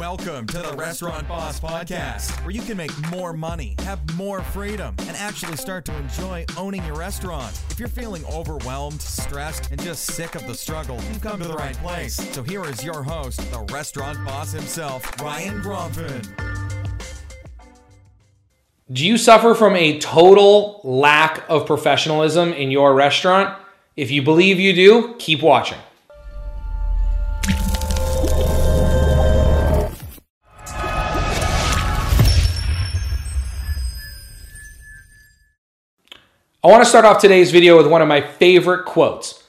Welcome to the Restaurant Boss Podcast, where you can make more money, have more freedom, and actually start to enjoy owning your restaurant. If you're feeling overwhelmed, stressed, and just sick of the struggle, you've come to the right place. So here is your host, the restaurant boss himself, Ryan Gromfin. Do you suffer from a total lack of professionalism in your restaurant? If you believe you do, keep watching. I want to start off today's video with one of my favorite quotes.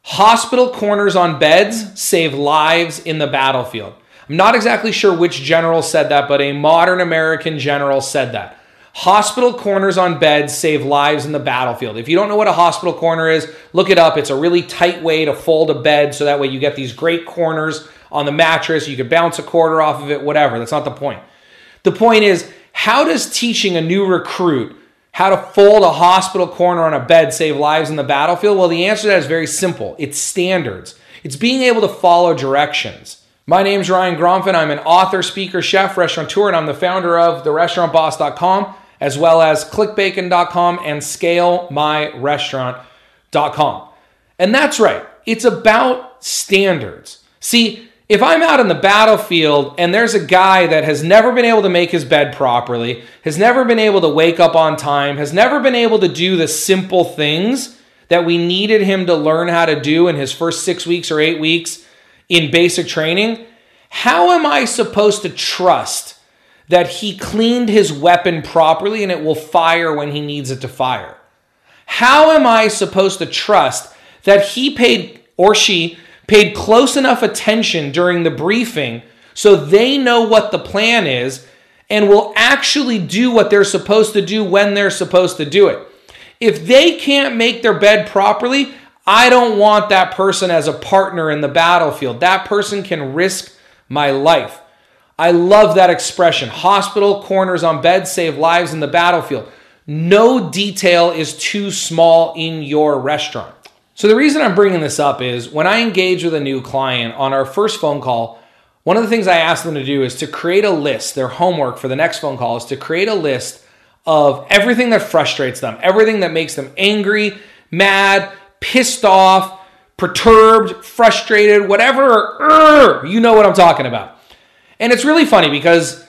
Hospital corners on beds save lives in the battlefield. I'm not exactly sure which general said that, but a modern American general said that. Hospital corners on beds save lives in the battlefield. If you don't know what a hospital corner is, look it up. It's a really tight way to fold a bed so that way you get these great corners on the mattress. You could bounce a quarter off of it, whatever. That's not the point. The point is, how does teaching a new recruit how to fold a hospital corner on a bed save lives in the battlefield? Well, the answer to that is very simple it's standards, it's being able to follow directions. My name is Ryan Gromfin. I'm an author, speaker, chef, restaurateur, and I'm the founder of therestaurantboss.com as well as clickbacon.com and scalemyrestaurant.com. And that's right, it's about standards. See, if I'm out in the battlefield and there's a guy that has never been able to make his bed properly, has never been able to wake up on time, has never been able to do the simple things that we needed him to learn how to do in his first six weeks or eight weeks in basic training, how am I supposed to trust that he cleaned his weapon properly and it will fire when he needs it to fire? How am I supposed to trust that he paid or she paid close enough attention during the briefing so they know what the plan is and will actually do what they're supposed to do when they're supposed to do it. If they can't make their bed properly, I don't want that person as a partner in the battlefield. That person can risk my life. I love that expression. Hospital corners on beds save lives in the battlefield. No detail is too small in your restaurant. So, the reason I'm bringing this up is when I engage with a new client on our first phone call, one of the things I ask them to do is to create a list. Their homework for the next phone call is to create a list of everything that frustrates them, everything that makes them angry, mad, pissed off, perturbed, frustrated, whatever. you know what I'm talking about. And it's really funny because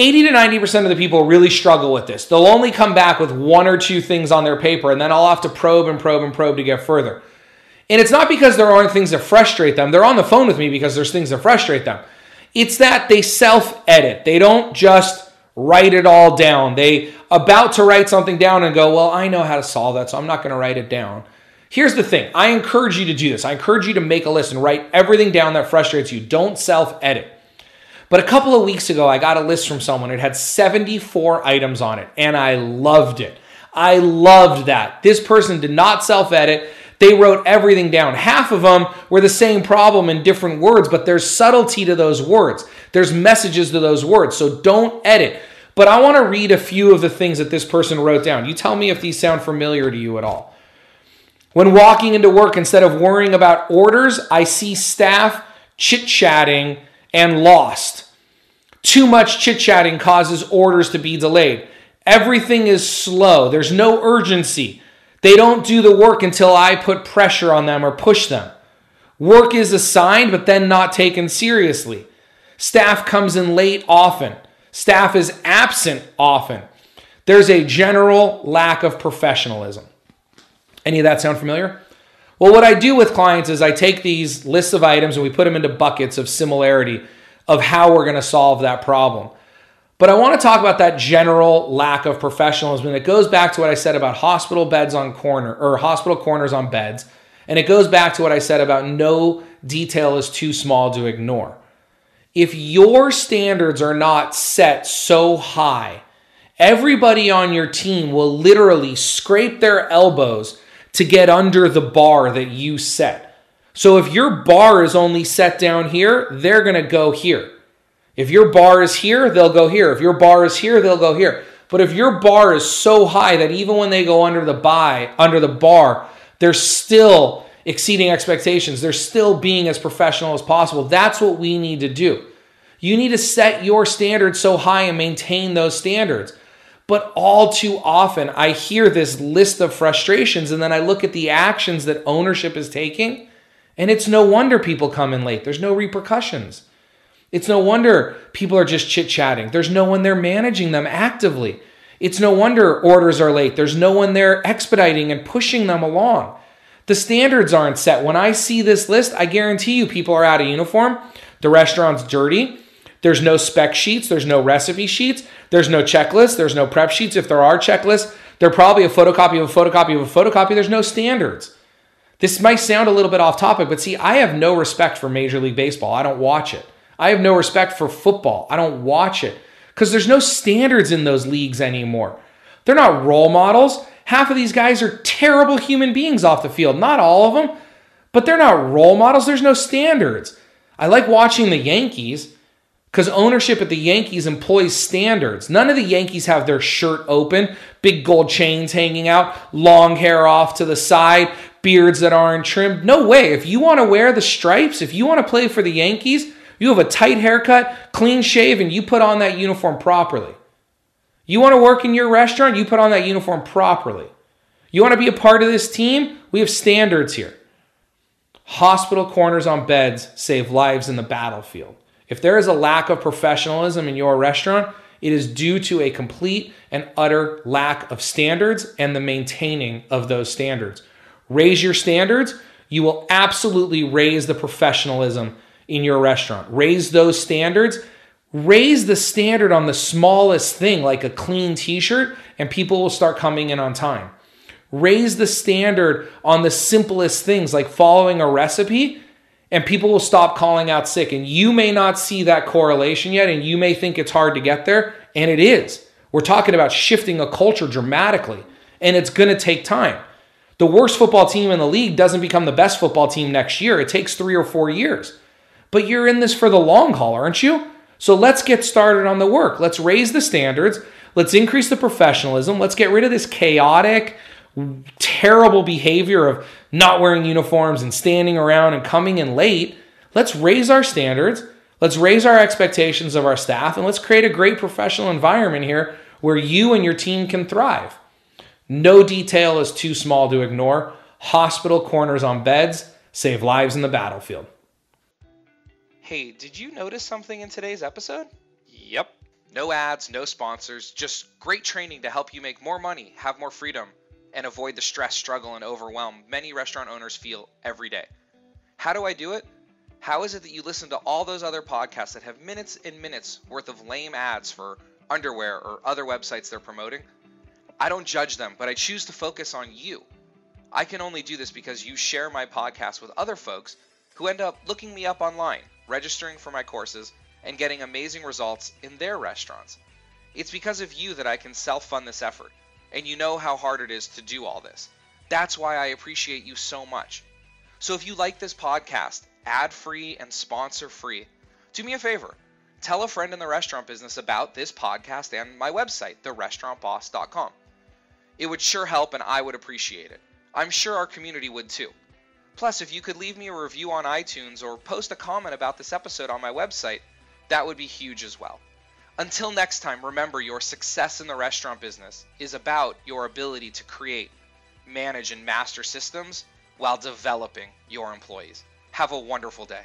80 to 90% of the people really struggle with this. They'll only come back with one or two things on their paper, and then I'll have to probe and probe and probe to get further. And it's not because there aren't things that frustrate them. They're on the phone with me because there's things that frustrate them. It's that they self edit. They don't just write it all down. They about to write something down and go, "Well, I know how to solve that, so I'm not going to write it down." Here's the thing. I encourage you to do this. I encourage you to make a list and write everything down that frustrates you. Don't self edit. But a couple of weeks ago, I got a list from someone. It had 74 items on it, and I loved it. I loved that. This person did not self edit. They wrote everything down. Half of them were the same problem in different words, but there's subtlety to those words. There's messages to those words. So don't edit. But I want to read a few of the things that this person wrote down. You tell me if these sound familiar to you at all. When walking into work, instead of worrying about orders, I see staff chit chatting and lost. Too much chit chatting causes orders to be delayed. Everything is slow, there's no urgency. They don't do the work until I put pressure on them or push them. Work is assigned, but then not taken seriously. Staff comes in late often. Staff is absent often. There's a general lack of professionalism. Any of that sound familiar? Well, what I do with clients is I take these lists of items and we put them into buckets of similarity of how we're going to solve that problem. But I want to talk about that general lack of professionalism. And it goes back to what I said about hospital beds on corner or hospital corners on beds. And it goes back to what I said about no detail is too small to ignore. If your standards are not set so high, everybody on your team will literally scrape their elbows to get under the bar that you set. So if your bar is only set down here, they're going to go here. If your bar is here, they'll go here. If your bar is here, they'll go here. But if your bar is so high that even when they go under the buy, under the bar, they're still exceeding expectations. They're still being as professional as possible. That's what we need to do. You need to set your standards so high and maintain those standards. But all too often, I hear this list of frustrations and then I look at the actions that ownership is taking, and it's no wonder people come in late. There's no repercussions. It's no wonder people are just chit chatting. There's no one there managing them actively. It's no wonder orders are late. There's no one there expediting and pushing them along. The standards aren't set. When I see this list, I guarantee you people are out of uniform. The restaurant's dirty. There's no spec sheets. There's no recipe sheets. There's no checklist. There's no prep sheets. If there are checklists, they're probably a photocopy of a photocopy of a photocopy. There's no standards. This might sound a little bit off topic, but see, I have no respect for Major League Baseball. I don't watch it. I have no respect for football. I don't watch it because there's no standards in those leagues anymore. They're not role models. Half of these guys are terrible human beings off the field. Not all of them, but they're not role models. There's no standards. I like watching the Yankees because ownership at the Yankees employs standards. None of the Yankees have their shirt open, big gold chains hanging out, long hair off to the side, beards that aren't trimmed. No way. If you want to wear the stripes, if you want to play for the Yankees, you have a tight haircut, clean shave, and you put on that uniform properly. You want to work in your restaurant, you put on that uniform properly. You want to be a part of this team? We have standards here. Hospital corners on beds save lives in the battlefield. If there is a lack of professionalism in your restaurant, it is due to a complete and utter lack of standards and the maintaining of those standards. Raise your standards, you will absolutely raise the professionalism in your restaurant. Raise those standards. Raise the standard on the smallest thing, like a clean t shirt, and people will start coming in on time. Raise the standard on the simplest things, like following a recipe, and people will stop calling out sick. And you may not see that correlation yet, and you may think it's hard to get there, and it is. We're talking about shifting a culture dramatically, and it's going to take time. The worst football team in the league doesn't become the best football team next year. It takes three or four years. But you're in this for the long haul, aren't you? So let's get started on the work. Let's raise the standards. Let's increase the professionalism. Let's get rid of this chaotic, terrible behavior of not wearing uniforms and standing around and coming in late. Let's raise our standards. Let's raise our expectations of our staff and let's create a great professional environment here where you and your team can thrive. No detail is too small to ignore. Hospital corners on beds save lives in the battlefield. Hey, did you notice something in today's episode? Yep. No ads, no sponsors, just great training to help you make more money, have more freedom, and avoid the stress, struggle, and overwhelm many restaurant owners feel every day. How do I do it? How is it that you listen to all those other podcasts that have minutes and minutes worth of lame ads for underwear or other websites they're promoting? I don't judge them, but I choose to focus on you. I can only do this because you share my podcast with other folks who end up looking me up online, registering for my courses, and getting amazing results in their restaurants. It's because of you that I can self fund this effort and you know how hard it is to do all this. That's why I appreciate you so much. So if you like this podcast, ad free and sponsor free, do me a favor. Tell a friend in the restaurant business about this podcast and my website, therestaurantboss.com. It would sure help and I would appreciate it. I'm sure our community would too. Plus, if you could leave me a review on iTunes or post a comment about this episode on my website, that would be huge as well. Until next time, remember your success in the restaurant business is about your ability to create, manage, and master systems while developing your employees. Have a wonderful day.